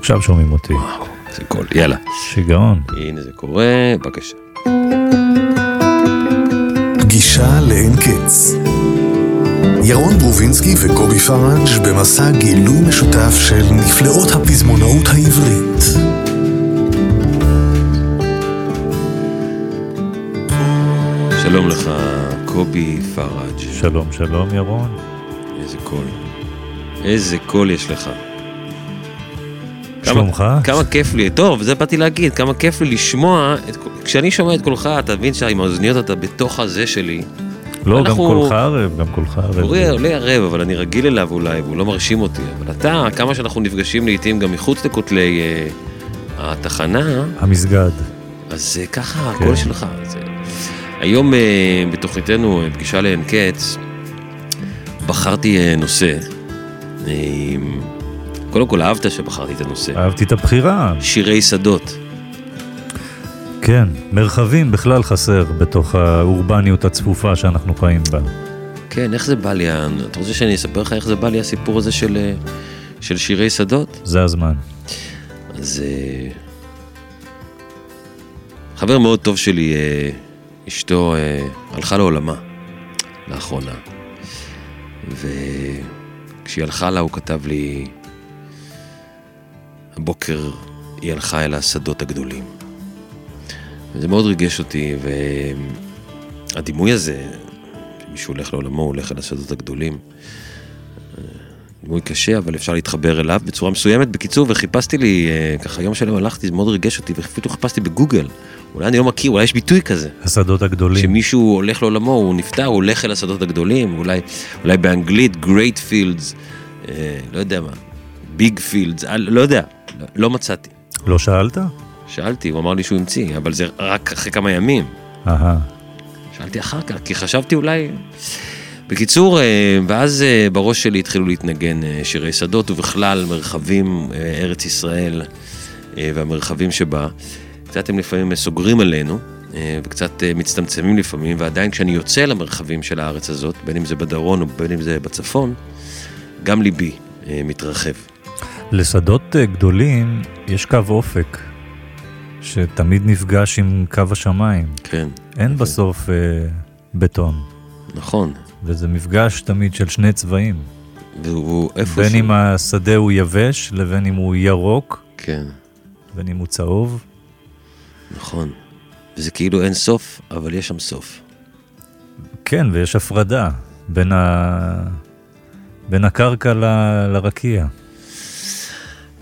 עכשיו שומעים אותי. וואו, זה קול, יאללה. שיגעון. הנה זה קורה, בבקשה. פגישה לאין קץ. ירון ברובינסקי וקובי פראג' במסע גילוי משותף של נפלאות הפזמונאות העברית. שלום לך, קובי פראג'. שלום, שלום, ירון. איזה קול. איזה קול יש לך. שלומך? כמה כיף לי, טוב, זה באתי להגיד, כמה כיף לי לשמוע, את, כשאני שומע את קולך, אתה מבין שעם האוזניות אתה בתוך הזה שלי. לא, גם קולך ערב, גם קולך ערב. הוא עולה ערב, אבל אני רגיל אליו אולי, והוא לא מרשים אותי. אבל אתה, כמה שאנחנו נפגשים לעיתים גם מחוץ לכותלי אה, התחנה, המסגד. אז אה, ככה כן. הקול שלך. זה... היום אה, בתוכניתנו, אה, פגישה לאין קץ, בחרתי אה, נושא. אה, קודם כל, אהבת שבחרתי את הנושא. אהבתי את הבחירה. שירי שדות. כן, מרחבים בכלל חסר בתוך האורבניות הצפופה שאנחנו חיים בה. כן, איך זה בא לי? אתה רוצה שאני אספר לך איך זה בא לי הסיפור הזה של, של שירי שדות? זה הזמן. אז אה, חבר מאוד טוב שלי, אה, אשתו אה, הלכה לעולמה לאחרונה. וכשהיא הלכה לה הוא כתב לי, הבוקר היא הלכה אל השדות הגדולים. וזה מאוד ריגש אותי, והדימוי הזה, שמישהו הולך לעולמו, הוא הולך אל השדות הגדולים. דימוי קשה, אבל אפשר להתחבר אליו בצורה מסוימת. בקיצור, וחיפשתי לי, אה, ככה יום שלם הלכתי, זה מאוד ריגש אותי, ואפילו חיפשתי בגוגל. אולי אני לא מכיר, אולי יש ביטוי כזה. השדות הגדולים. שמישהו הולך לעולמו, הוא נפטר, הוא הולך אל השדות הגדולים, אולי, אולי באנגלית Great Fields, אה, לא יודע מה, Big Fields, אה, לא יודע, לא, לא מצאתי. לא שאלת? שאלתי, הוא אמר לי שהוא המציא, אבל זה רק אחרי כמה ימים. אהה. שאלתי אחר כך, כי חשבתי אולי... בקיצור, אה, ואז אה, בראש שלי התחילו להתנגן אה, שירי שדות, ובכלל מרחבים, ארץ ישראל והמרחבים שבה. קצת הם לפעמים סוגרים עלינו, וקצת מצטמצמים לפעמים, ועדיין כשאני יוצא למרחבים של הארץ הזאת, בין אם זה בדרום ובין אם זה בצפון, גם ליבי מתרחב. לשדות אה, גדולים יש קו אופק, שתמיד נפגש עם קו השמיים. כן, אין בסוף אה, בטון, נכון. וזה מפגש תמיד של שני צבעים. והוא איפה בין אם השדה הוא יבש, לבין אם הוא ירוק, כן, בין אם הוא צהוב. נכון. וזה כאילו אין סוף, אבל יש שם סוף. כן, ויש הפרדה בין, ה... בין הקרקע ל... לרקיע.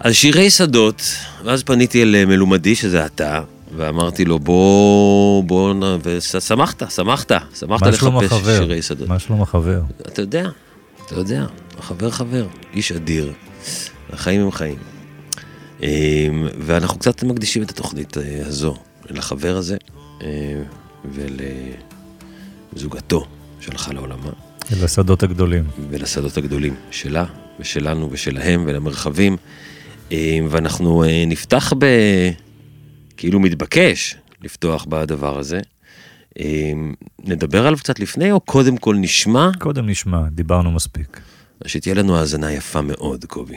אז שירי שדות, ואז פניתי אל אה, מלומדי, שזה אתה, ואמרתי לו, בוא, בוא, ושמחת, שמחת, שמחת לחפש החבר? שירי שדות. מה שלום החבר? אתה יודע, אתה יודע, חבר חבר, איש אדיר, החיים הם חיים. אמ, ואנחנו קצת מקדישים את התוכנית אה, הזו לחבר הזה אה, ולזוגתו שהלכה לעולמה. אל השדות הגדולים. ולשדות הגדולים שלה ושלנו ושלהם ולמרחבים. אה, ואנחנו אה, נפתח ב... כאילו מתבקש לפתוח בדבר הזה. אה, נדבר עליו קצת לפני, או קודם כל נשמע? קודם נשמע, דיברנו מספיק. אז שתהיה לנו האזנה יפה מאוד, קובי.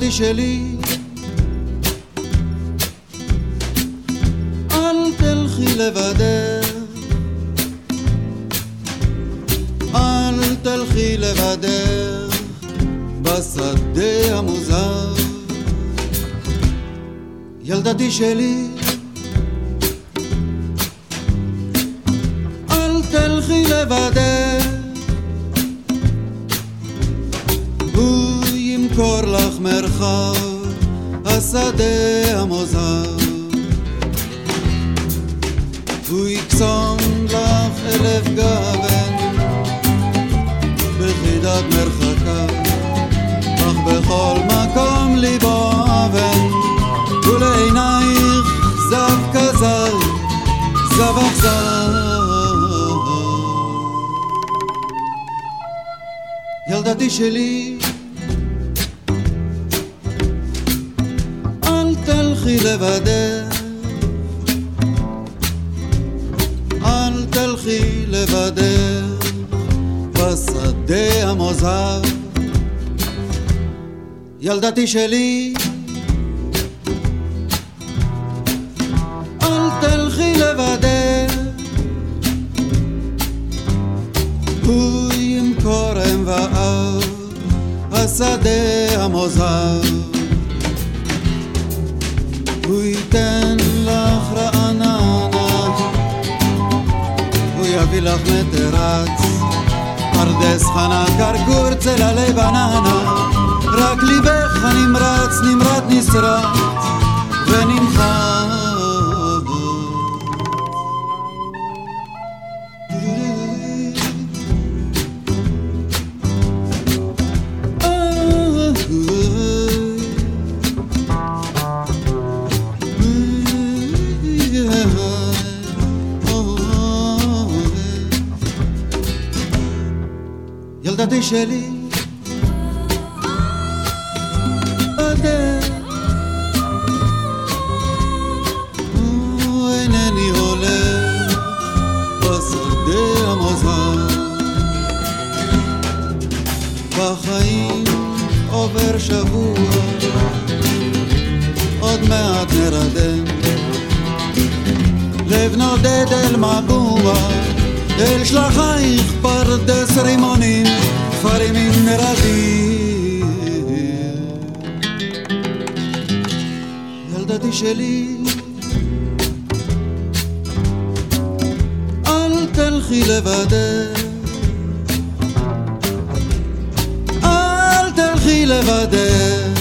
ילדתי שלי, אל תלכי לבדך, אל תלכי לבדך בשדה המוזר. ילדתי שלי, אל תלכי לבדך ימכור לך מרחב, השדה המוזר. הוא יקסום לך אלף גוון, בחידת מרחקה, אך בכל מקום ליבו אבן, ולעינייך זב כזב, זב אכזר. ילדתי שלי, תלכי לבדך, אל תלכי לבדך בשדה המוזר. ילדתי שלי, פרדס חנה, כרכור, צללי בננה, רק ליבך הנמרץ נמרט נסרט ונמחק. ילדתי תלכי לבדך אל תלכי לבדך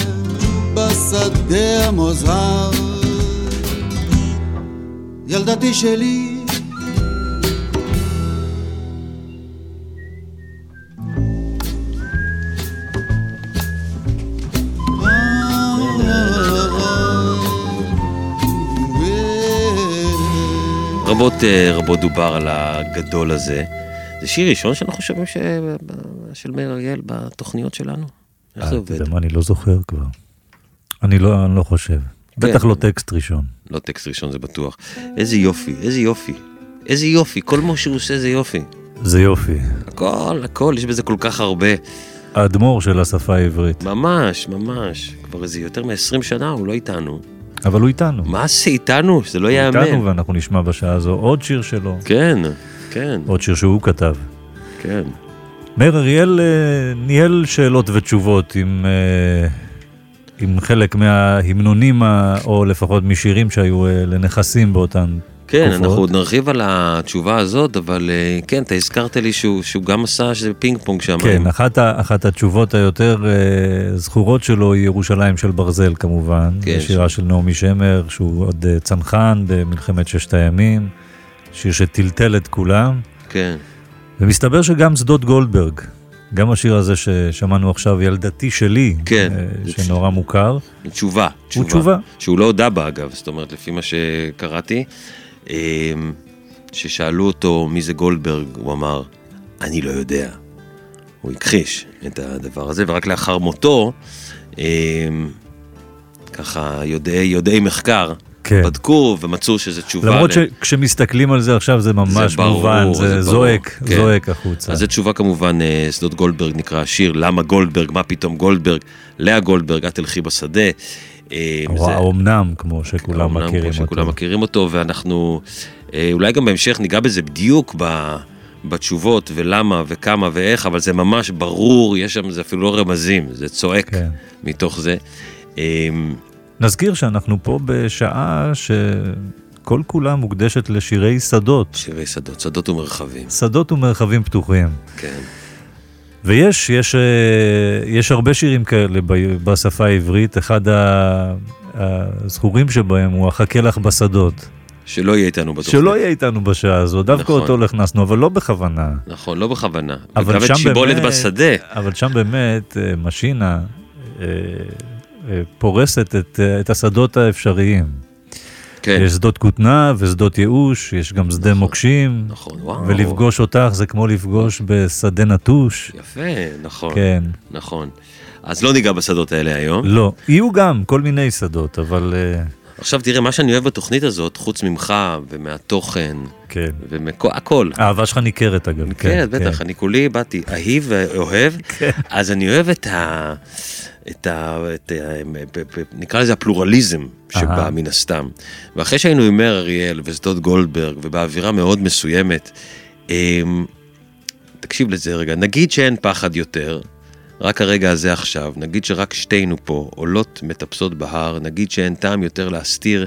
בשדה המוזהר. ילדתי שלי רבות אה, רבות דובר על הגדול הזה. זה שיר ראשון שאנחנו שומעים ש... של מאיר אריאל בתוכניות שלנו? איך זה אתה עובד? יודע מה, אני לא זוכר כבר. אני לא, אני לא חושב. בטח לא טקסט ראשון. לא טקסט ראשון זה בטוח. איזה יופי, איזה יופי. איזה יופי, כל מה שהוא עושה זה יופי. זה יופי. הכל, הכל, יש בזה כל כך הרבה. האדמו"ר של השפה העברית. ממש, ממש. כבר איזה יותר מ-20 שנה הוא לא איתנו. אבל הוא איתנו. מה זה איתנו? זה לא הוא ייאמן. איתנו ואנחנו נשמע בשעה הזו עוד שיר שלו. כן, כן, עוד שיר שהוא כתב. כן. מאיר אריאל אה, ניהל שאלות ותשובות עם, אה, עם חלק מההמנונים, או לפחות משירים שהיו אה, לנכסים באותן כן, תקופות. אנחנו עוד נרחיב על התשובה הזאת, אבל אה, כן, אתה הזכרת לי שהוא, שהוא גם עשה שזה פינג פונג שם. כן, אחת, אחת התשובות היותר אה, זכורות שלו היא ירושלים של ברזל כמובן. כן, שירה של נעמי שמר, שהוא עוד אה, צנחן במלחמת ששת הימים. שיר שטלטל את כולם. כן, ומסתבר שגם שדות גולדברג, גם השיר הזה ששמענו עכשיו, ילדתי שלי, כן. שנורא מוכר, תשובה. הוא תשובה. שהוא לא הודה בה אגב, זאת אומרת, לפי מה שקראתי, ששאלו אותו מי זה גולדברג, הוא אמר, אני לא יודע. הוא הכחיש את הדבר הזה, ורק לאחר מותו, אה, ככה יודעי, יודעי מחקר, כן. בדקו ומצאו שזה תשובה. למרות ל- שכשמסתכלים על זה עכשיו זה ממש ברור, מובן, זה זה ברור, זועק, כן. זועק החוצה. אז זו תשובה כמובן, אה, שדות גולדברג נקרא השיר, למה גולדברג, מה פתאום גולדברג, לאה גולדברג, את תלכי בשדה. אה, או האומנם, כמו שכולם מכירים כמו אותו. שכולם מכירים אותו, ואנחנו אה, אולי גם בהמשך ניגע בזה בדיוק ב, בתשובות, ולמה, וכמה, ואיך, אבל זה ממש ברור, יש שם, זה אפילו לא רמזים, זה צועק כן. מתוך זה. אה, נזכיר שאנחנו פה בשעה שכל כולה מוקדשת לשירי שדות, שירי שדות, שדות ומרחבים, שדות ומרחבים פתוחים. כן. ויש, יש, אה, יש הרבה שירים כאלה בשפה העברית, אחד הזכורים שבהם הוא החכה לך בשדות. שלא יהיה איתנו בתוכנית. שלא יהיה איתנו בשעה הזו, דווקא נכון. אותו הכנסנו, אבל לא בכוונה. נכון, לא בכוונה. אבל שם שיבולת באמת- בשדה. אבל שם באמת אה, משינה אה, פורסת את, את השדות האפשריים. כן, יש שדות כותנה ושדות ייאוש, יש גם שדה מוקשים, נכון, וואו. ולפגוש אותך זה כמו לפגוש בשדה נטוש. יפה, נכון, כן, נכון. אז לא ניגע בשדות האלה היום. לא, יהיו גם כל מיני שדות, אבל אה, עכשיו תראה, מה שאני אוהב בתוכנית הזאת, חוץ ממך ומהתוכן, כן. ומהכל, האהבה שלך ניכרת אגב. כן, בטח, אני כולי באתי אהיב ואוהב, כן. אז אני אוהב את ה... את ה... את ה... ב- נקרא לזה הפלורליזם שבא אהה. מן הסתם. ואחרי שהיינו עם מאיר אריאל ושדות גולדברג ובאווירה מאוד מסוימת, אמ, תקשיב לזה רגע, נגיד שאין פחד יותר, רק הרגע הזה עכשיו, נגיד שרק שתינו פה עולות מטפסות בהר, נגיד שאין טעם יותר להסתיר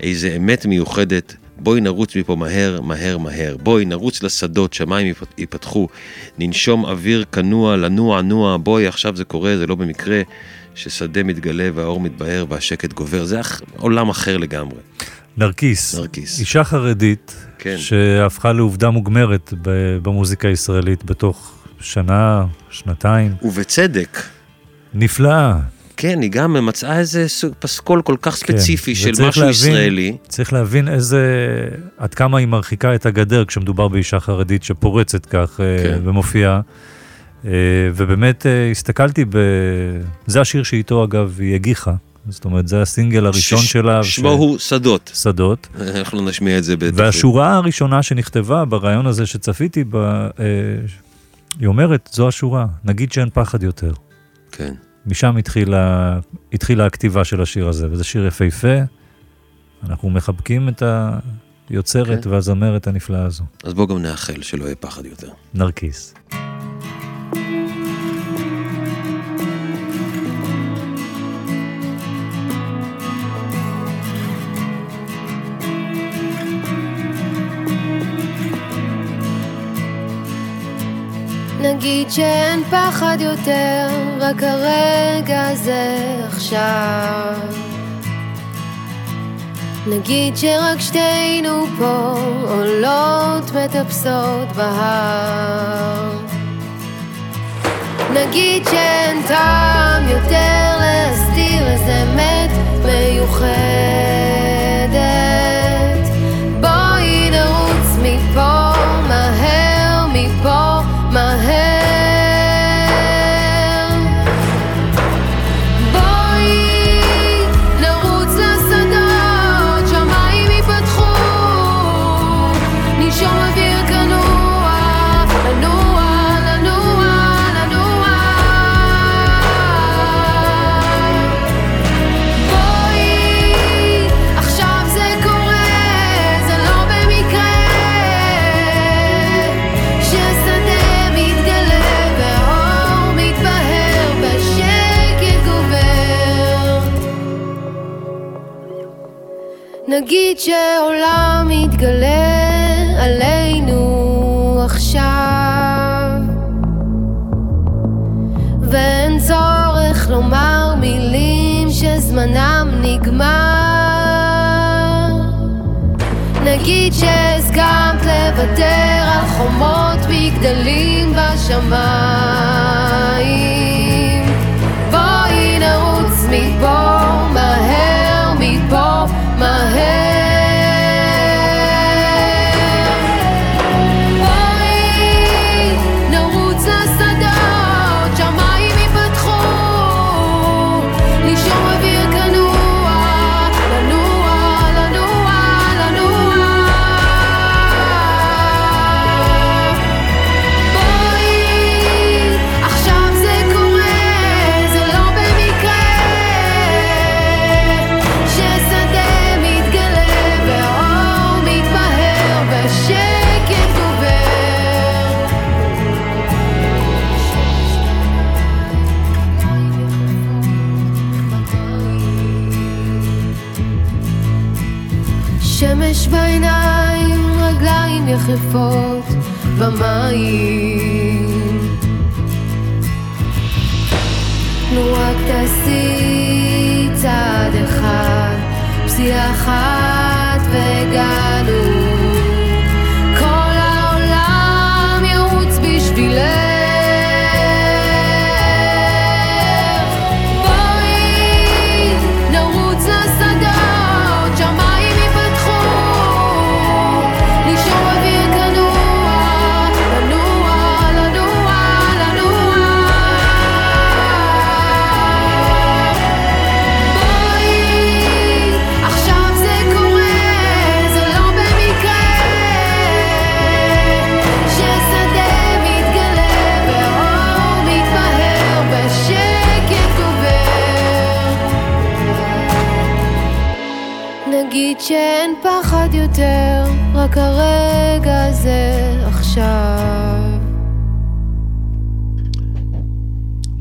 איזה אמת מיוחדת, בואי נרוץ מפה מהר, מהר, מהר. בואי נרוץ לשדות, שמיים יפ- ייפתחו, ננשום אוויר כנוע, לנוע, נוע, בואי עכשיו זה קורה, זה לא במקרה, ששדה מתגלה והאור מתבהר והשקט גובר, זה אח- עולם אחר לגמרי. נרקיס. נרקיס. אישה חרדית, כן. שהפכה לעובדה מוגמרת במוזיקה הישראלית בתוך שנה, שנתיים. ובצדק. נפלאה. כן, היא גם מצאה איזה סוג פסקול כל כך ספציפי של כן. וצריך משהו להבין- ישראלי. צריך להבין איזה, עד כמה היא מרחיקה את הגדר כשמדובר באישה חרדית שפורצת כך אה, כן. ומופיעה. אה, ובאמת אה, הסתכלתי ב... זה השיר שאיתו אגב היא הגיחה. זאת אומרת, זה הסינגל הראשון ש- שלה. שמו ש- הוא שדות. שדות. אנחנו נשמיע את זה בתוכנית. והשורה הראשונה שנכתבה ברעיון הזה שצפיתי בה, היא אומרת, זו השורה, נגיד שאין פחד יותר. כן. משם התחילה, התחילה הכתיבה של השיר הזה, וזה שיר יפהפה. אנחנו מחבקים את היוצרת כן. והזמרת הנפלאה הזו, אז בואו גם נאחל שלא יהיה פחד יותר. נרקיס. נגיד שאין פחד יותר, רק הרגע הזה עכשיו. נגיד שרק שתינו פה עולות מטפסות בהר. נגיד שאין טעם יותר להסתיר איזה אמת מיוחדת. your mind.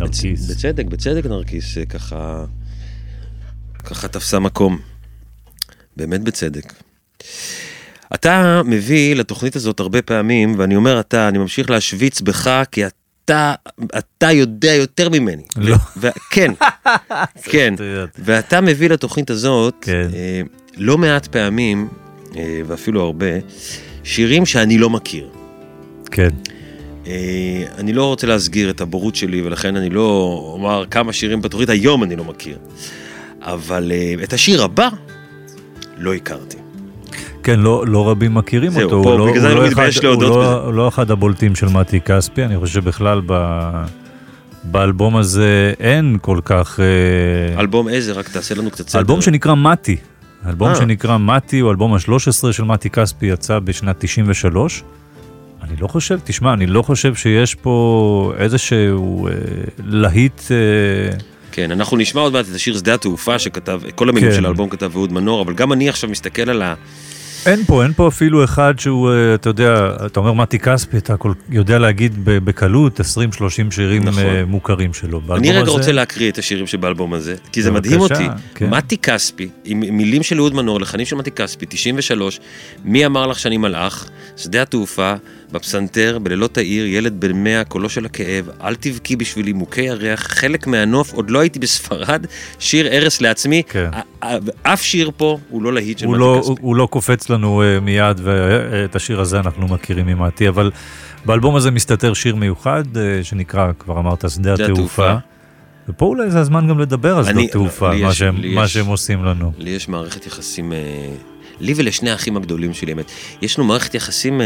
נרקיס. בצדק, בצדק נרקיס ככה, ככה תפסה מקום. באמת בצדק. אתה מביא לתוכנית הזאת הרבה פעמים, ואני אומר אתה, אני ממשיך להשוויץ בך, כי אתה, אתה יודע יותר ממני. לא. ו- כן, כן. ואתה מביא לתוכנית הזאת, כן. אה, לא מעט פעמים, אה, ואפילו הרבה, שירים שאני לא מכיר. כן. אה, אני לא רוצה להסגיר את הבורות שלי, ולכן אני לא אומר כמה שירים בתוכנית היום אני לא מכיר. אבל אה, את השיר הבא, לא הכרתי. כן, לא, לא רבים מכירים זהו, אותו. פה, הוא לא, בגלל זה אני לא לא מתבייש אחד- להודות הוא בזה. לא, הוא לא אחד הבולטים של מתי כספי, אני חושב שבכלל ב, באלבום הזה אין כל כך... אה, אלבום איזה? רק תעשה לנו קצת סדר. אלבום שנקרא מתי. אלבום אה. שנקרא מתי הוא אלבום ה-13 של מתי כספי, יצא בשנת 93. אני לא חושב, תשמע, אני לא חושב שיש פה איזשהו אה, להיט... אה, כן, אנחנו נשמע עוד מעט את השיר שדה התעופה שכתב, כל המילים כן. של האלבום כתב אהוד מנור, אבל גם אני עכשיו מסתכל על ה... אין פה, אין פה אפילו אחד שהוא, אה, אתה יודע, אתה אומר מתי כספי, אתה כל, יודע להגיד בקלות 20-30 שירים נכון. אה, מוכרים שלו. אני רגע הזה- רוצה להקריא את השירים שבאלבום הזה, כי זה בבקשה, מדהים אותי. כן. מתי כספי, עם מילים של אהוד מנור, לחנים של מתי כספי, 93, מי אמר לך שאני מלאך, שדה התעופה, בפסנתר, בלילות העיר, ילד בן מאה, קולו של הכאב, אל תבכי בשבילי, מוכי ירח, חלק מהנוף, עוד לא הייתי בספרד, שיר ערש לעצמי. כן. אף שיר פה הוא לא להיט של מתי לא, כספי. הוא, לא קופץ לנו uh, מיד, ואת השיר הזה אנחנו מכירים ממתי, אבל באלבום הזה מסתתר שיר מיוחד, uh, שנקרא, כבר אמרת, שדה התעופה. התעופה. ופה אולי זה הזמן גם לדבר על שדות תעופה, לא, מה, יש- שהם, מה יש- שהם עושים לנו. לי יש מערכת יחסים, אה, לי ולשני האחים הגדולים שלי, האמת, יש לנו מערכת יחסים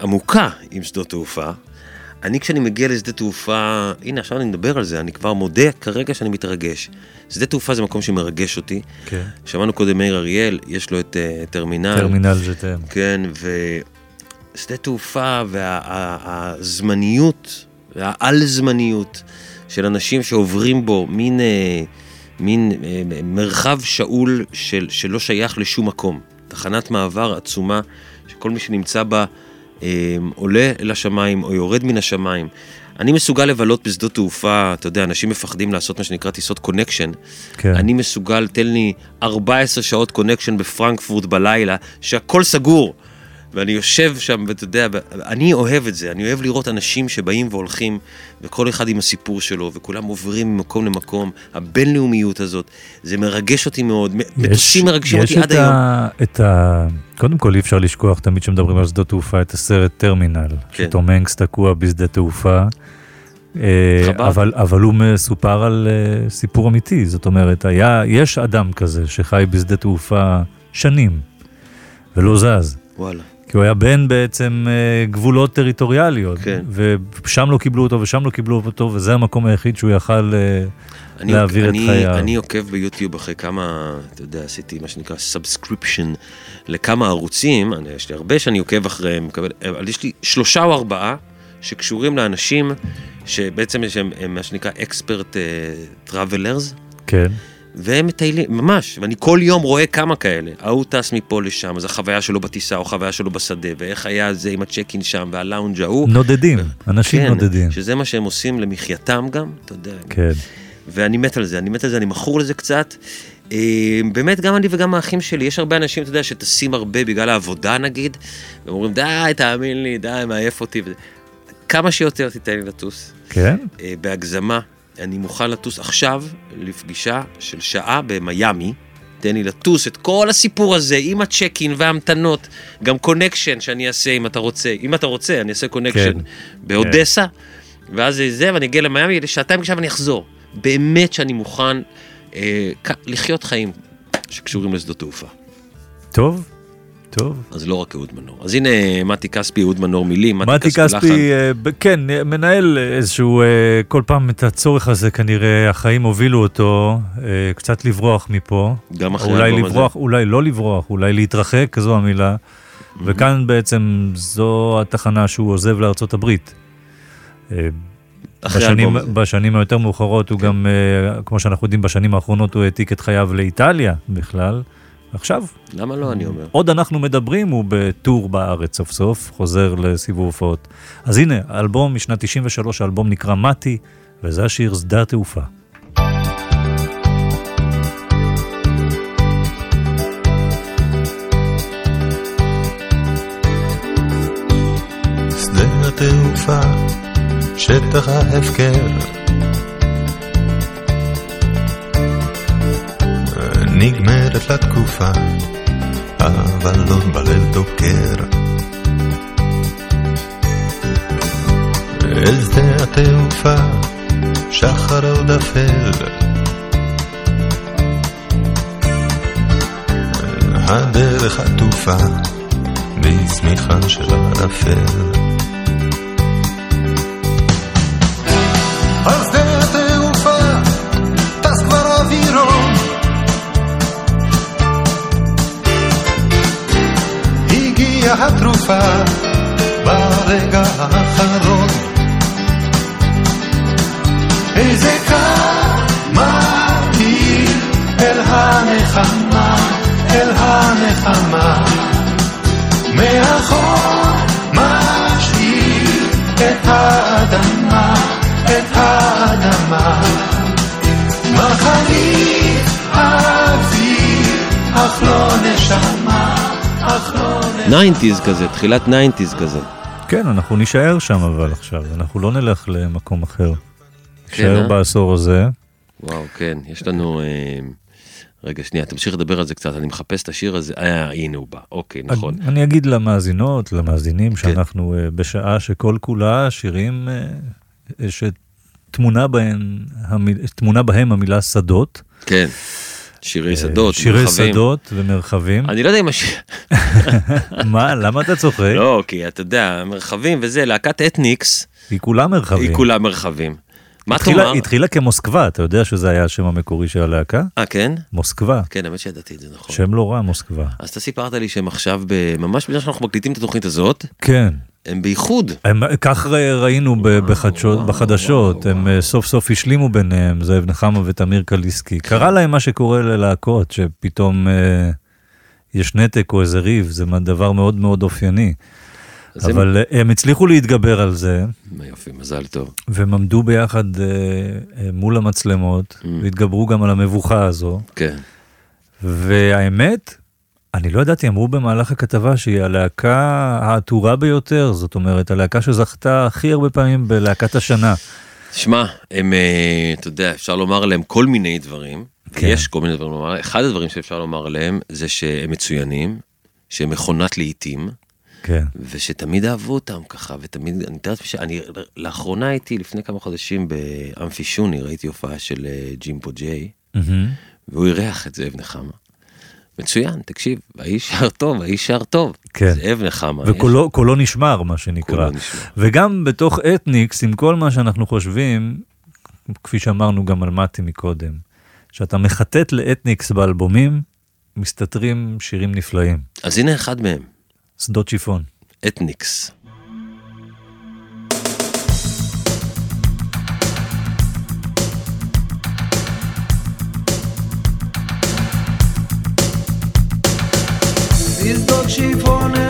עמוקה עם שדות תעופה. אני כשאני מגיע לשדה תעופה, הנה עכשיו אני מדבר על זה, אני כבר מודה כרגע שאני מתרגש. שדה תעופה זה מקום שמרגש אותי. כן. שמענו קודם מאיר אריאל, יש לו את אה, טרמינל. טרמינל ז'טם. כן, ושדה תעופה והזמניות והעל-זמניות של אנשים שעוברים בו מין, אה, מין אה, מרחב שאול של, שלא שייך לשום מקום. תחנת מעבר עצומה שכל מי שנמצא בה אה, עולה אל השמיים או יורד מן השמיים. אני מסוגל לבלות בשדות תעופה, אתה יודע, אנשים מפחדים לעשות מה שנקרא טיסות connection. כן. אני מסוגל, תן לי 14 שעות connection בפרנקפורט בלילה, שהכל סגור. ואני יושב שם, ואתה יודע, אני אוהב את זה, אני אוהב לראות אנשים שבאים והולכים, וכל אחד עם הסיפור שלו, וכולם עוברים ממקום למקום, הבינלאומיות הזאת, זה מרגש אותי מאוד, מטוסים מרגשים יש אותי עד היום. ה, את ה... קודם כל אי אפשר לשכוח תמיד כשמדברים על שדות תעופה את הסרט טרמינל, כן. שתום הנקס תקוע בשדה תעופה. אה. אבל, אבל הוא מסופר על אה, סיפור אמיתי, זאת אומרת, היה, יש אדם כזה שחי בשדה תעופה שנים ולא זז. וואלה. כי הוא היה בין בעצם אה, גבולות טריטוריאליות, כן. ושם לא קיבלו אותו ושם לא קיבלו אותו, וזה המקום היחיד שהוא יכל אני, להעביר את אני, חייו. אני עוקב ביוטיוב אחרי כמה, אתה יודע, עשיתי מה שנקרא subscription לכמה ערוצים, אני, יש לי הרבה שאני עוקב אחריהם, מקבל, אבל יש לי שלושה או ארבעה שקשורים לאנשים שבעצם יש הם, הם מה שנקרא expert travelers, כן, והם מטיילים, ממש, ואני כל יום רואה כמה כאלה. הוא טס מפה לשם, אז החוויה שלו בטיסה או החוויה שלו בשדה, ואיך היה זה עם ה check in שם והלאונג' ההוא. נודדים, אנשים כן, נודדים. שזה מה שהם עושים למחייתם גם, אתה יודע. כן. ואני מת על זה, אני מת על זה, אני מכור לזה קצת. אה, באמת, גם אני וגם האחים שלי, יש הרבה אנשים, אתה יודע, שטסים הרבה בגלל העבודה נגיד, והם אומרים, די, תאמין לי, די, מעייף אותי. כמה שיותר תיתן לי לטוס. כן? אה, בהגזמה, אני מוכן לטוס עכשיו לפגישה של שעה במיאמי. תן לי לטוס את כל הסיפור הזה עם הצ'ק-אין וההמתנות, גם connection שאני אעשה אם אתה רוצה, אם אתה רוצה, אני אעשה connection כן. באודסה, ואז זה זה, ואני אגיע למיאמי לשעתיים עכשיו אני אחזור. באמת שאני מוכן אה, לחיות חיים שקשורים לשדות תעופה. טוב, טוב. אז לא רק אהוד מנור. אז הנה מתי כספי, אהוד מנור מילים, מתי לחן. כספי, אה, ב- כן, אה, מנהל איזשהו, אה, כל פעם את הצורך הזה כנראה, החיים הובילו אותו, קצת לברוח מפה. גם אחרי אולי האלבום הזה. לברוח, אולי לא לברוח, אולי להתרחק, זו המילה. וכאן בעצם זו התחנה שהוא עוזב לארצות הברית. בשנים. בשנים היותר מאוחרות הוא גם, אה, כמו שאנחנו יודעים, בשנים האחרונות הוא העתיק את חייו לאיטליה בכלל, עכשיו, למה לא, אני אומר. עוד אנחנו מדברים, הוא בטור בארץ סוף סוף, חוזר לסיבוב הופעות. אז הנה, אלבום משנת 93, האלבום נקרא מתי, וזה השיר שדה התעופה. שדה התעופה, שטח ההפקר. נגמרת לה תקופה, אבל לא בליל דוקר. אל שדה התעופה, שחר עוד אפל. הדרך עטופה, בצמיחה של ערפל. התרופה ברגע האחרון. איזה קו מהיר אל הנחמה, אל הנחמה. מאחור משאיר את האדמה, את האדמה. מחליט אוויר, אך לא נשמה, 90's כזה, תחילת 90's כזה. כן, אנחנו נישאר שם אבל עכשיו, אנחנו לא נלך למקום אחר. נישאר אה? בעשור הזה. וואו, כן, יש לנו... אה, רגע, שנייה, תמשיך לדבר על זה קצת, אני מחפש את השיר הזה. אה, הנה הוא בא, אוקיי, נכון. אני, אגיד למאזינות, למאזינים, שאנחנו uh, בשעה שכל כולה שירים שטמונה טמונה בהם המילה שדות. כן, שירי אה, שדות, שירי מרחבים. שדות ומרחבים. אני לא יודע אם השיר... מה, למה אתה צוחק? לא, כי אתה יודע, מרחבים וזה, להקת אתניקס, היא כולה מרחבים. היא כולה מרחבים. מה התחילה, תאמר? התחילה כמוסקבה, אתה יודע שזה היה השם המקורי של הלהקה? אה, כן? מוסקבה. כן, האמת שידעתי את זה, נכון. שם לא רע, מוסקבה. אז אתה סיפרת לי שהם עכשיו, ב- ממש בגלל שאנחנו מקליטים את התוכנית הזאת, כן. הם באיחוד. הם, כך ראינו בחדשות, בחדשות, הם אה, סוף סוף השלימו ביניהם, זאב נחמה ותמיר קליסקי. קרה להם מה שקורה ללהקות, שפתאום אה, יש נתק או איזה ריב, זה דבר מאוד מאוד אופייני. אז הם- אבל אה, הם הצליחו להתגבר על זה, יופי, מזל טוב. והם עמדו ביחד אה, אה, מול המצלמות, Mm. והתגברו גם על המבוכה הזו. כן. והאמת, אני לא ידעתי, אמרו במהלך הכתבה שהיא הלהקה העטורה ביותר, זאת אומרת, הלהקה שזכתה הכי הרבה פעמים בלהקת השנה. שמע, הם, אה, אתה יודע, אפשר לומר עליהם כל מיני דברים. כן. יש כל מיני דברים לומר, אחד הדברים שאפשר לומר עליהם זה שהם מצוינים, שהם מכונת לעיתים, כן. ושתמיד אהבו אותם ככה, ותמיד, אני מתאר לעצמי שאני, לאחרונה הייתי לפני כמה חודשים באמפי שוני, ראיתי הופעה של אה, ג'ימפו ג'יי. והוא אירח את זאב נחמה. מצוין, תקשיב, האיש שר טוב, האיש שר טוב. כן. זאב נחמה. וקולו קולו נשמר, מה שנקרא. נשמר. וגם בתוך אתניקס, עם כל מה שאנחנו חושבים, כפי שאמרנו גם על מתי מקודם, שאתה מחטט לאתניקס באלבומים, מסתתרים שירים נפלאים. אז הנה אחד מהם, שדות שיפון. אתניקס. שדות שיפונת שצהוב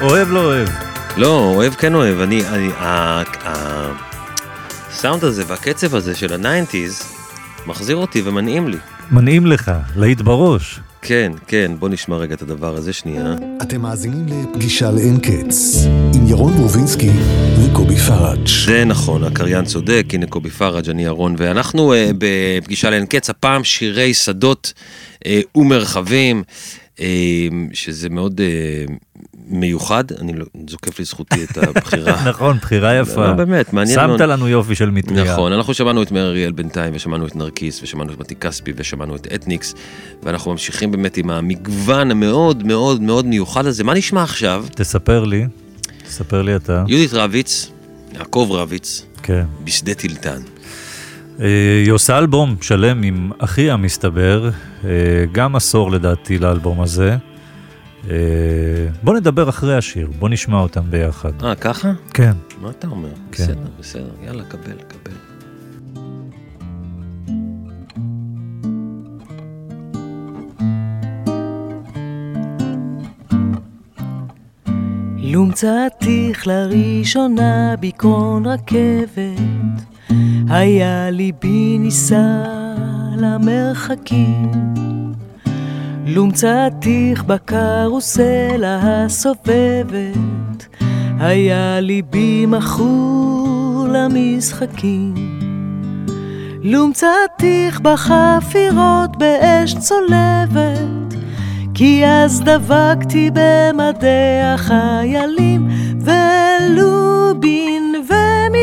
אוהב לא אוהב. לא, אוהב כן אוהב, אני, אני, הסאונד הזה והקצב הזה של ה nineties מחזיר אותי ומנעים לי. מנעים לך, להיט בראש. כן, כן, בוא נשמע רגע את הדבר הזה שנייה. אתם מאזינים לפגישה לאין קץ, עם ירון ברובינסקי וקובי פראג'. זה נכון, הקריין צודק, הנה קובי פראג', אני ירון, ואנחנו אה, בפגישה לאין קץ, הפעם שירי שדות uh, ומרחבים, שזה מאוד uh, מיוחד, אני לא, זוקף לזכותי את הבחירה. נכון, בחירה יפה. לא, באמת, מעניין מאוד. שמת לנו יופי של מטריה. נכון, אנחנו שמענו את מאיר אריאל בינתיים, ושמענו את נרקיס, ושמענו את מתי כספי, ושמענו את אתניקס, ואנחנו ממשיכים באמת עם המגוון המאוד מאוד מאוד מיוחד הזה. מה נשמע עכשיו? תספר לי, תספר לי אתה. יהודית רביץ, יעקב רביץ, כן. בשדה טילטן. היא עושה אלבום שלם עם אחיה מסתבר, אה, גם עשור לדעתי לאלבום הזה. אה, בוא נדבר אחרי השיר, בוא נשמע אותם ביחד. אה, ככה? כן. מה אתה אומר? כן. בסדר, בסדר, יאללה, קבל, קבל. לומצאתיך לראשונה בקרון רכבת, היה ליבי נישא למרחקים. לומצאתיך בקרוסלה הסובבת, היה ליבי מכור למשחקים. לומצאתיך בחפירות באש צולבת, כי אז דבקתי במדי החיילים, ולובין ומדבר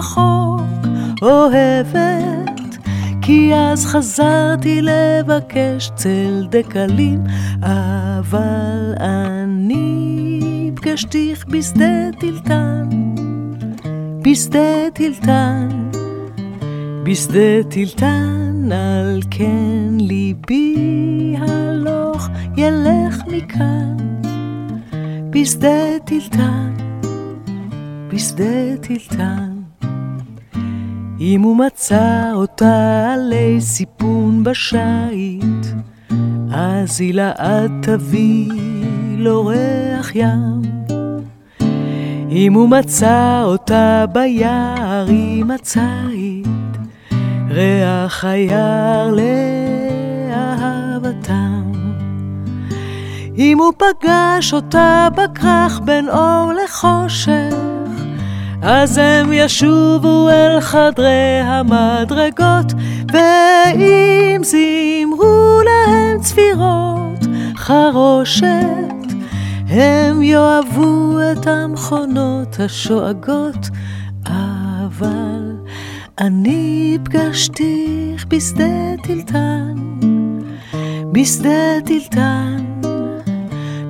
רחוק אוהבת, כי אז חזרתי לבקש צל דקלים, אבל אני פגשתיך בשדה טילטן, בשדה טילטן. בשדה טילטן, על כן ליבי הלוך ילך מכאן. בשדה טילטן, בשדה טילטן. אם הוא מצא אותה עלי סיפון בשייט, אז היא לעד תביא לו ריח ים. אם הוא מצא אותה ביער עם הציד, ריח היער לאהבתם. אם הוא פגש אותה בכרך בין אור לחושך, אז הם ישובו אל חדרי המדרגות, ואם זימרו להם צפירות חרושת, הם יאהבו את המכונות השואגות, אבל אני פגשתיך בשדה טילטן, בשדה טילטן,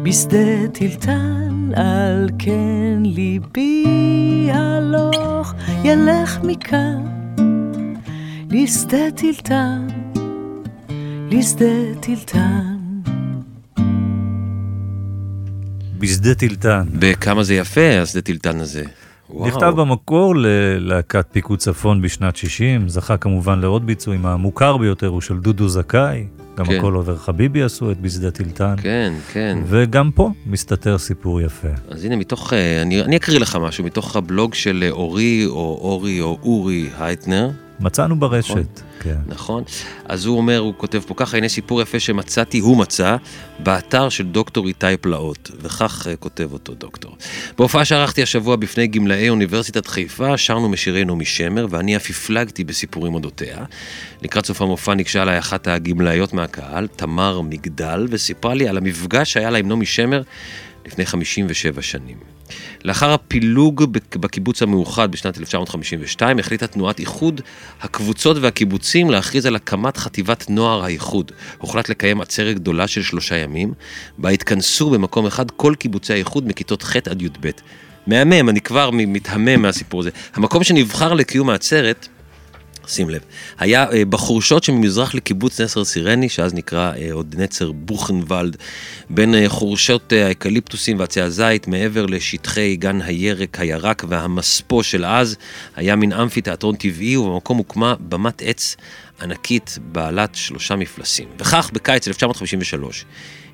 בשדה טילטן, על כן ליבי הלוך ילך מכאן, לשדה טילטן, לשדה טילטן. בשדה טילטן. בכמה זה יפה, השדה טילטן הזה. וואו. נכתב במקור ללהקת פיקוד צפון בשנת 60, זכה כמובן לעוד ביצועים, המוכר ביותר הוא של דודו זכאי, גם כן. הכל עובר חביבי עשו את בשדה טילטן, כן, כן. וגם פה מסתתר סיפור יפה. אז הנה, מתוך, אה, אני, אני אקריא לך משהו, מתוך הבלוג של אה, אורי, או אורי, או אורי הייטנר, מצאנו ברשת, כן. נכון? אז הוא אומר, הוא כותב פה ככה, הנה סיפור יפה שמצאתי, הוא מצא, באתר של דוקטור איתי פלאות, וכך uh, כותב אותו דוקטור. בהופעה שערכתי השבוע בפני גמלאי אוניברסיטת חיפה, שרנו משירי נעמי שמר, ואני אף הפלגתי בסיפורים אודותיה. לקראת סוף המופע ניגשה אליי אחת הגמלאיות מהקהל, תמר מגדל, וסיפרה לי על המפגש שהיה לה עם נעמי שמר לפני 57 שנים. לאחר הפילוג בק- בקיבוץ המאוחד בשנת 1952 החליטה תנועת איחוד הקבוצות והקיבוצים להכריז על הקמת חטיבת נוער האיחוד. הוחלט לקיים עצרת גדולה של שלושה ימים, בה התכנסו במקום אחד כל קיבוצי האיחוד מכיתות ח' עד י"ב. מהמם, אני כבר מתהמם מהסיפור הזה. המקום שנבחר לקיום העצרת שים לב. היה אה, בחורשות שממזרח לקיבוץ נצר סירני, שאז נקרא אה, עוד נצר בוכנוולד, בין אה, חורשות האקליפטוסים ועצי הזית, מעבר לשטחי גן הירק, הירק והמספו של אז, היה מין אמפי תיאטרון טבעי, ובמקום הוקמה במת עץ ענקית בעלת שלושה מפלסים. וכך, בקיץ 1953,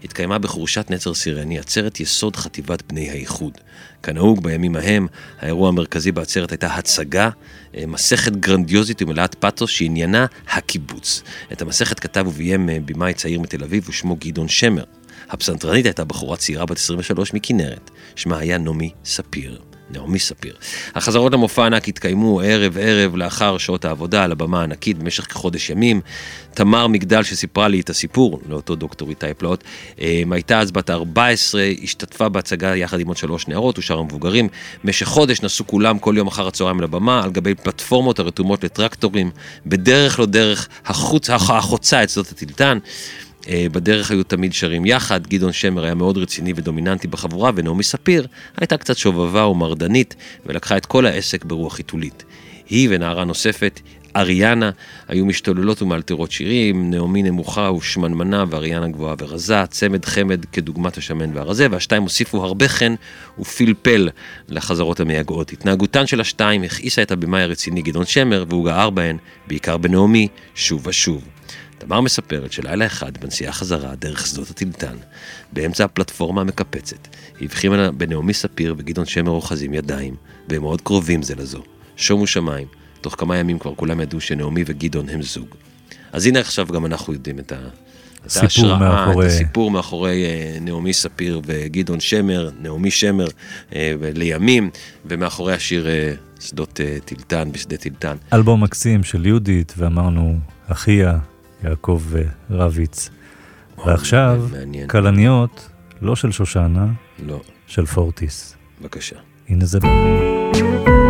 התקיימה בחורשת נצר סירני עצרת יסוד חטיבת בני האיחוד. כנהוג בימים ההם, האירוע המרכזי בעצרת הייתה הצגה, אה, מסכת גרנדיוזית ומלאת פאתוס שעניינה הקיבוץ. את המסכת כתב וביים אה, במאי צעיר מתל אביב ושמו גדעון שמר. הפסנתרנית הייתה בחורה צעירה בת 23 מכנרת, שמה היה נעמי ספיר. נעמי ספיר. החזרות למופע הענק התקיימו ערב-ערב לאחר שעות העבודה על הבמה הענקית במשך כחודש ימים. תמר מגדל שסיפרה לי את הסיפור, לאותו דוקטור איתי פלאות, אה, הייתה אז בת 14, השתתפה בהצגה יחד עם עוד שלוש נערות ושאר המבוגרים. במשך חודש נסעו כולם כל יום אחר הצהריים לבמה, על גבי פלטפורמות הרתומות לטרקטורים, בדרך לא דרך החוץ, החוצה את שדות הטילטן. אה, בדרך היו תמיד שרים יחד, גדעון שמר היה מאוד רציני ודומיננטי בחבורה, ונעמי ספיר הייתה קצת שובבה ומרדנית, ולקחה את כל העסק ברוח חיתולית. היא ונערה נוספת, אריאנה, היו משתוללות ומאלתרות שירים, נעמי נמוכה ושמנמנה ואריאנה גבוהה ורזה, צמד חמד כדוגמת השמן והרזה, והשתיים הוסיפו הרבה חן ופלפל לחזרות המייגעות. התנהגותן של השתיים הכעיסה את הבמאי הרציני גדעון שמר, והוא גער בהן, בעיקר בנעמי, שוב ושוב. תמר מספרת שלילה אחד בנסיעה חזרה דרך שדות הטילטן, באמצע הפלטפורמה המקפצת, היא הבחינה בנעמי ספיר וגדעון שמר אוחזים ידיים, והם מאוד קרובים זה לזו. שומו שמיים, תוך כמה ימים כבר כולם ידעו שנעמי וגדעון הם זוג. אז הנה עכשיו גם אנחנו יודעים את ה... את ההשראה, מאחורי- את הסיפור מאחורי אה, נעמי ספיר וגדעון שמר, נעמי שמר אה, לימים, ומאחורי השיר אה, שדות טילטן, בשדה טילטן. אלבום מקסים של יהודית, ואמרנו, אחיה, יעקב רביץ. ועכשיו. כלניות, לא של שושנה, לא, של פורטיס. בבקשה. הנה זה... בואו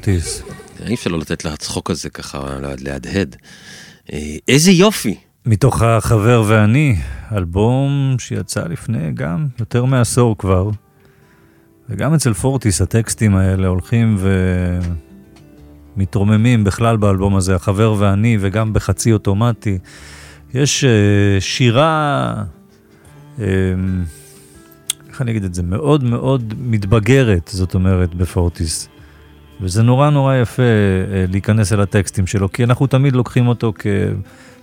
פורטיס. אי אפשר לא לתת לצחוק הזה ככה להדהד. אה, איזה יופי. מתוך החבר ואני, אלבום שיצא לפני גם יותר מעשור כבר. וגם אצל פורטיס הטקסטים האלה הולכים ומתרוממים בכלל באלבום הזה, החבר ואני, וגם בחצי אוטומטי. יש uh, שירה, uh, איך אני אגיד את זה, מאוד מאוד מתבגרת, זאת אומרת, בפורטיס. וזה נורא נורא יפה אה, להיכנס אל הטקסטים שלו, כי אנחנו תמיד לוקחים אותו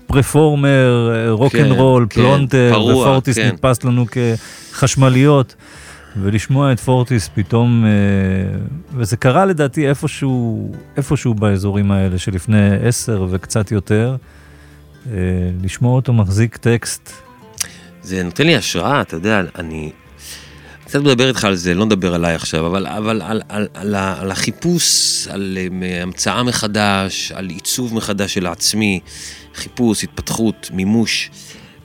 כ performer, rock and roll, פלונטר, פרוע, ופורטיס כן. נתפס לנו כחשמליות. ולשמוע את פורטיס פתאום, אה, וזה קרה לדעתי איפשהו, איפשהו באזורים האלה שלפני עשר וקצת יותר, אה, לשמוע אותו מחזיק טקסט. זה נותן לי השראה, אתה יודע, אני קצת מדבר איתך על זה, לא נדבר עליי עכשיו, אבל, אבל על, על, על, על החיפוש, על אה, המצאה מחדש, על עיצוב מחדש של העצמי, חיפוש, התפתחות, מימוש.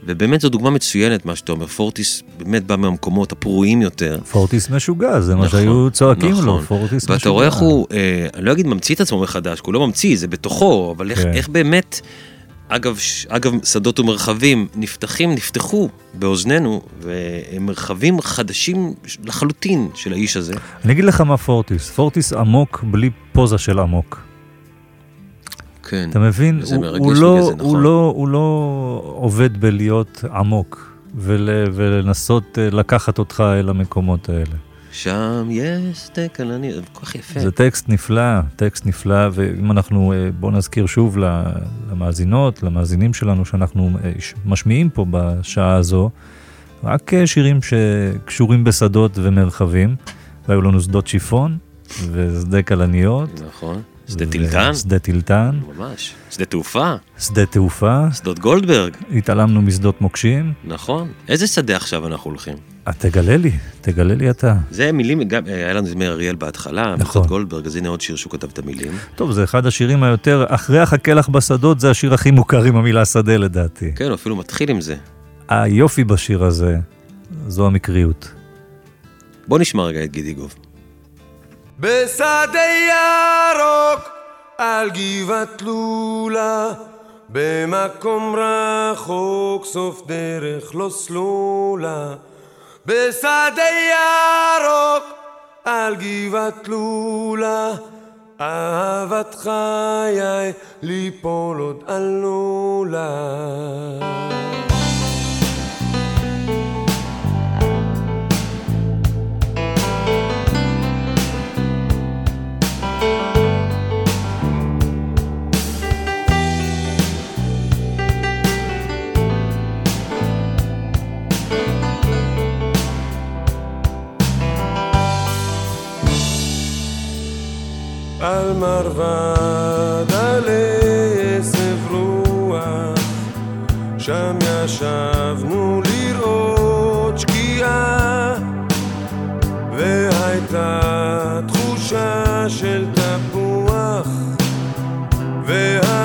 ובאמת זו דוגמה מצוינת, מה שאתה אומר, פורטיס באמת בא מהמקומות הפרועים יותר. פורטיס משוגע, זה מה נכון, שהיו צועקים לו, נכון. פורטיס משוגע. ואתה רואה איך הוא, אה, אני לא אגיד ממציא את עצמו מחדש, כי הוא לא ממציא, זה בתוכו, אבל איך, כן. איך באמת, אגב, אגב, שדות ומרחבים נפתחים, נפתחו באוזנינו, והם מרחבים חדשים לחלוטין של האיש הזה. אני אגיד לך מה פורטיס, פורטיס עמוק בלי פוזה של עמוק. כן. אתה מבין? וזה הוא, הוא, לא, זה, הוא, נכון. לא, הוא לא עובד בלהיות עמוק ול, ולנסות אה, לקחת אותך אל המקומות האלה. שם יש כלניות, זה כל כך יפה. זה טקסט נפלא, טקסט נפלא, ואם אנחנו, אה, בואו נזכיר שוב למאזינות, למאזינים שלנו שאנחנו אה, משמיעים פה בשעה הזו, רק אה, שירים שקשורים בשדות ומרחבים, והיו לנו שדות שיפון ושדה כלניות. נכון. שדה טילטן, שדה טילטן, ממש. שדה תעופה, שדה תעופה, שדות גולדברג, התעלמנו משדות מוקשים. נכון. איזה שדה עכשיו אנחנו הולכים? אה, תגלה לי, תגלה לי אתה. זה מילים, גם, אה, היה לנו מאיר אריאל בהתחלה, נכון. גולדברג, אז הנה עוד שיר שהוא כתב את המילים. טוב, זה אחד השירים היותר, אחרי החכה לך בשדות, זה השיר הכי מוכר עם המילה שדה לדעתי. כן, אפילו מתחיל עם זה. היופי בשיר הזה, זו המקריות. בוא נשמע רגע את גידיגוב. בשדה ירוק על גבעת לולה במקום רחוק סוף דרך לא סלולה. בשדה ירוק על גבעת לולה אהבת חיי ליפול עוד עלולה על מרבד עלי עשב רוח. שם ישבנו לראות שקיעה והייתה תחושה של תפוח והיינו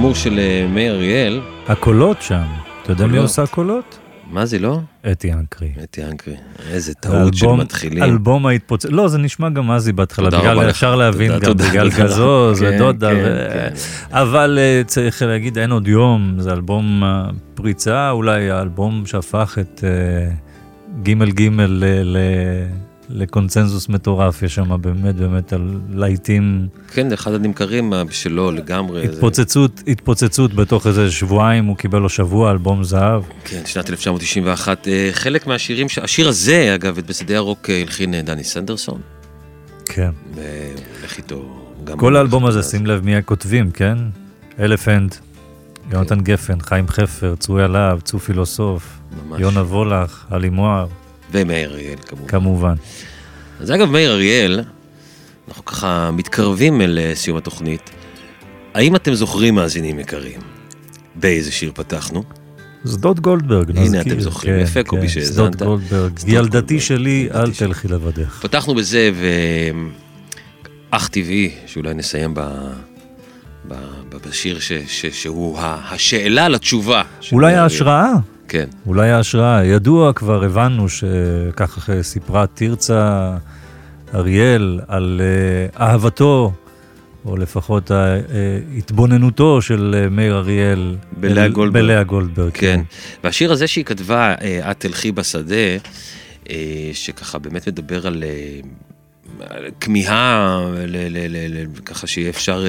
כאמור של אה, מאיר אריאל. הקולות שם, אתה יודע מי. עושה קולות? מה זה לא? אתי אנקרי. אתי אנקרי. איזה טעות של מתחילים. אלבום ההתפוצץ, לא זה נשמע גם אזי בהתחלה, בגלל-. אפשר להבין גם בגלל. גזוז כן, ודודה, כן, ו- כן. אבל אה, צריך להגיד אין עוד יום, זה אלבום הפריצה, אולי האלבום שהפך את אה, ג' ג' ל- ל- לקונצנזוס מטורף, יש שם באמת באמת על להיטים, כן, אחד הנמכרים אה, שלו לגמרי. זה- התפוצצות, התפוצצות בתוך איזה שבועיים, הוא קיבל לו שבוע אלבום זהב. כן, שנת 1991. אה, חלק מהשירים, השיר הזה, אגב, את בשדה ירוק אה, הלחין דני סנדרסון. כן. והולך איתו גם... כל האלבום הזה, שים לב מי הכותבים, כן? אלפנט, יונתן גפן, חיים חפר, צרויה להב, צור פילוסוף, ממש. יונה וולך, עלי מוהר, ומאיר אריאל, כמובן. כמובן. אז אגב, מאיר אריאל, אנחנו ככה מתקרבים אל אה, סיום התוכנית. האם אתם זוכרים, מאזינים יקרים, באיזה שיר פתחנו? שדות גולדברג, הנה, נזכיר. אתם זוכרים. כן, יפה, קובי, כן, שהאזנת. שדות גולדברג, ילדתי גולדברג, שלי, אל. תלכי לבדך. פתחנו בזה, ואך טבעי שאולי נסיים ב... ב... בשיר ש... ש... שהוא. השאלה לתשובה. אולי. ההשראה, כן. אולי ההשראה. ידוע כבר, הבנו שככה סיפרה תרצה אריאל על אה, אהבתו או לפחות אה, התבוננותו של אה, מאיר אריאל. בלאה גולדברג. בלאה גולדברג, כן. והשיר הזה שהיא כתבה, את תלכי בשדה, שככה באמת מדבר על כמיהה, ככה שיהיה אפשר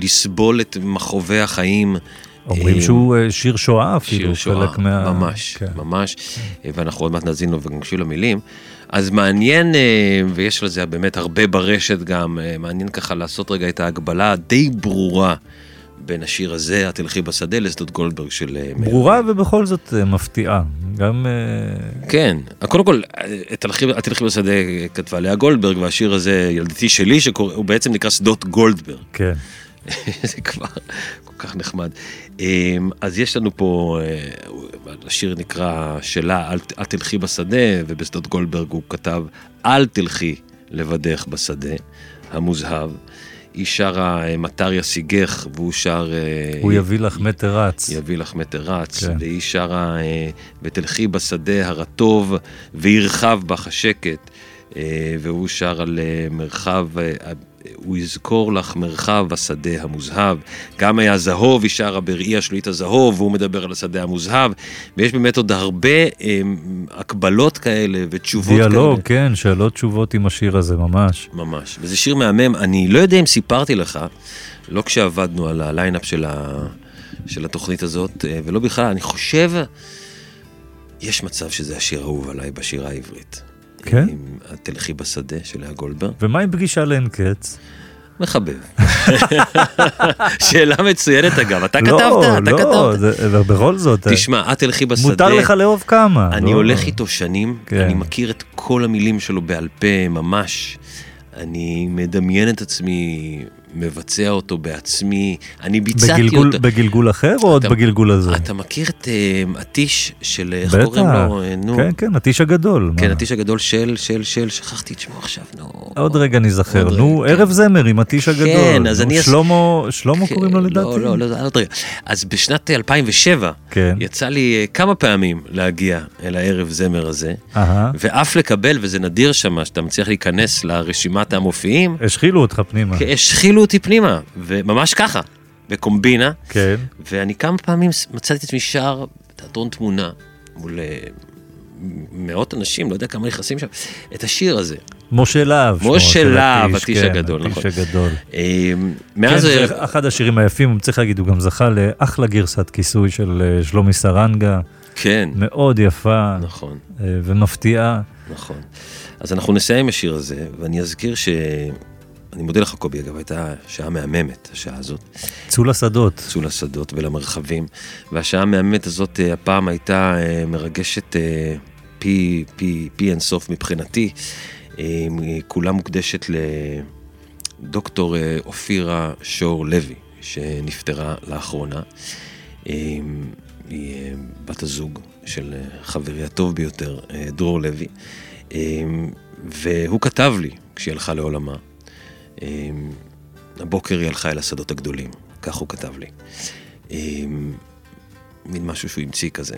לסבול את מכאובי החיים. אומרים אה, שהוא אה, שיר שואה אפילו, שיר שואה, חלק מה... ממש, כן. ממש, אה, ואנחנו עוד מעט נאזין לו וגם נקשיב למילים. אז מעניין, ויש לזה באמת הרבה ברשת גם, מעניין ככה לעשות רגע את ההגבלה הדי ברורה בין השיר הזה, את תלכי בשדה, לשדות גולדברג של... ברורה ובכל זאת מפתיעה. גם... כן, קודם כל, את תלכי בשדה כתבה לאה גולדברג, והשיר הזה, ילדתי שלי, שהוא בעצם נקרא שדות גולדברג. כן. זה כבר כל כך נחמד. אמ, אז יש לנו פה, אה, השיר נקרא שלה, אל, אל תלכי בשדה, ובשדות גולדברג הוא כתב, אל תלכי לבדך בשדה, המוזהב. היא שרה אה, מטר ישיגך, והוא שר... אה, הוא יביא לך מטר רץ. יביא לך מטר רץ, כן. והיא שרה ותלכי בשדה הרטוב וירחב בך השקט, והוא שר על מרחב, הוא יזכור לך מרחב השדה המוזהב. גם היה זהוב, היא שרה בראי השלולית הזהוב, והוא מדבר על השדה המוזהב, ויש באמת עוד הרבה אה, הקבלות כאלה ותשובות דיאלוג, כאלה. כן, שאלות תשובות עם השיר הזה, ממש. ממש. וזה שיר מהמם, אני לא יודע אם סיפרתי לך, לא כשעבדנו על הליינאפ של, ה... של התוכנית הזאת, אה, ולא בכלל, אני חושב, יש מצב שזה השיר האהוב עליי בשירה העברית. כן? עם התלכי בשדה של לאה גולדברג. ומה עם פגישה לאין קץ? מחבב. שאלה מצוינת אגב, אתה לא, כתבת, אתה לא, כתבת. זה- בכל זאת. אה, תשמע, את תלכי בשדה. מותר לך לאהוב כמה. אני לא- הולך איתו שנים, כן. אני מכיר את כל המילים שלו בעל פה, ממש. אני מדמיין את עצמי, מבצע אותו בעצמי, אני ביצעתי בגלגול, אותו. בגלגול אחר או עוד בגלגול הזה? אתה מכיר את אה, הטיש של, איך בטח. קוראים לו? אה, נו. כן, כן, הטיש הגדול. כן? הטיש הגדול של, של, של, שכחתי את שמו עכשיו, נו. עוד רגע. עוד נו, רגע, ערב זמר עם הטיש הגדול. כן, אז נו, אני שלמה, שלמה כן, קוראים לו לדעתי? לא, לא, לא, עוד רגע. אז בשנת 2007, כן. יצא לי אה, כמה פעמים להגיע אל הערב זמר הזה. ואף לקבל, וזה נדיר שם, שאתה מצליח להיכנס לרשימת המופיעים, השחילו אותך פנימה. כי השחילו אותי פנימה, וממש ככה, בקומבינה, כן. ואני כמה פעמים מצאתי את עצמי שר בתיאטרון תמונה, מול אה, מאות אנשים, לא יודע כמה נכנסים שם, את השיר הזה. משה להב. משה להב, הטיש, כן, הגדול, נכון. הטיש הגדול. אה, כן, מאז זה הערב, אחד השירים היפים, צריך להגיד, הוא גם זכה לאחלה גרסת כיסוי של אה, שלומי סרנגה, כן, מאוד יפה נכון. ומפתיעה. נכון. אז אנחנו נסיים עם השיר הזה, ואני אזכיר ש... אני מודה לך, קובי, אגב, הייתה שעה מהממת, השעה הזאת. צאו לשדות. צאו לשדות ולמרחבים. והשעה המהממת הזאת, אה, הפעם הייתה אה, מרגשת אה, פי, פי, פי אינסוף מבחינתי. כולה מוקדשת לדוקטור אופירה שור לוי, שנפטרה לאחרונה. היא בת הזוג של חברי הטוב ביותר, דרור לוי. והוא כתב לי, כשהיא הלכה לעולמה, הבוקר היא הלכה אל השדות הגדולים, כך הוא כתב לי. אה, מין משהו שהוא המציא כזה.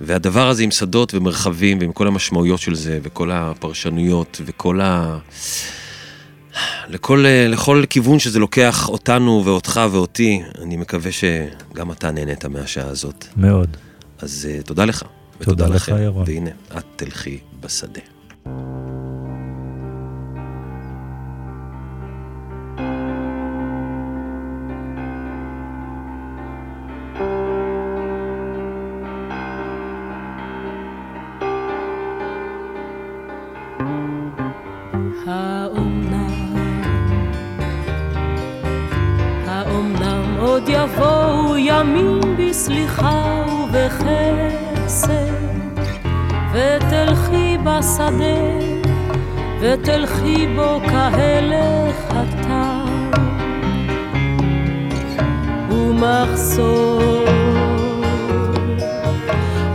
והדבר הזה עם שדות ומרחבים ועם כל המשמעויות של זה וכל הפרשנויות וכל ה... לכל, לכל כיוון שזה לוקח אותנו ואותך ואותי, אני מקווה שגם אתה נהנית מהשעה הזאת. מאוד. אז uh, תודה לך. תודה לך. ירון. והנה, את תלכי בשדה. ימים בסליחה ובחסד, ותלכי בשדה, ותלכי בו כהלך הטל, ומחסור,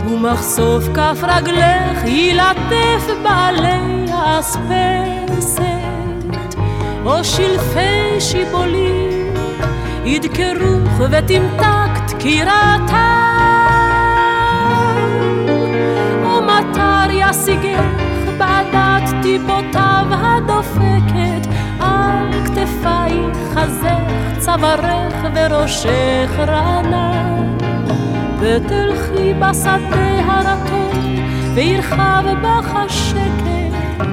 ומחשוף כף רגלך ילטף בעלי האספסת, או שלפי שיבולים ידקרוך ותמתק דקירתה, או מטר ישיגך בעדת טיפותיו הדופקת על כתפיו צווארך וראשך רענן, ותלכי בשדה הרטוב, וירחב בך השקט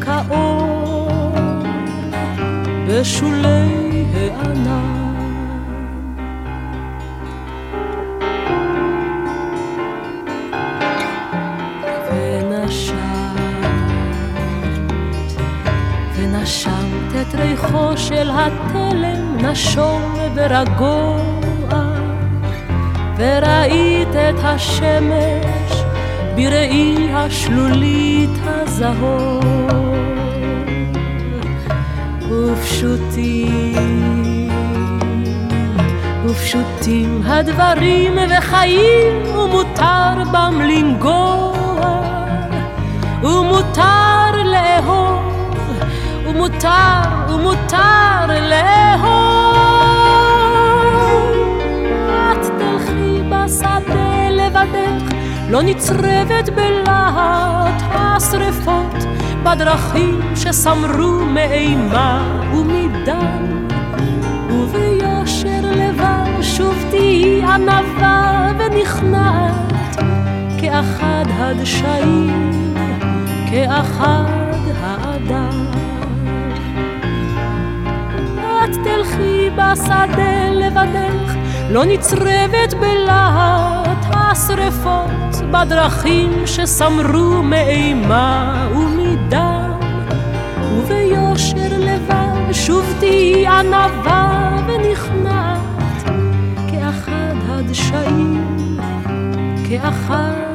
כאור בשולי הענן. של התלם נשום ורגוע, וראית את השמש בראי השלולית הזהור. ופשוטים, ופשוטים הדברים וחיים, ומותר בם לנגוע, ומותר לאהוב. ומותר, ומותר לאהוב. את תלכי בשדה לבדך, לא נצרבת בלהט השרפות, בדרכים שסמרו מאימה ומדם. וביושר לבב שוב תהיי ענווה ונכנעת, כאחד הדשאים, כאחד האדם. תלכי בשדה לבדך, לא נצרבת בלהט השרפות, בדרכים שסמרו מאימה ומדם, וביושר לבב שוב תהיי ענווה ונכנעת, כאחד הדשאים, כאחד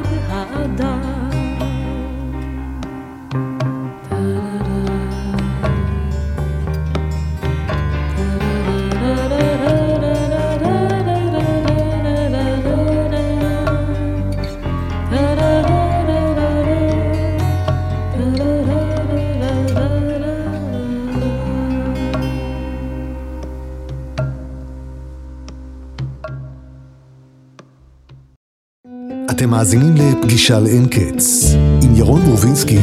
מאזינים לפגישה לאין קץ, עם ירון ברובינסקי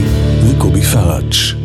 וקובי פראץ'.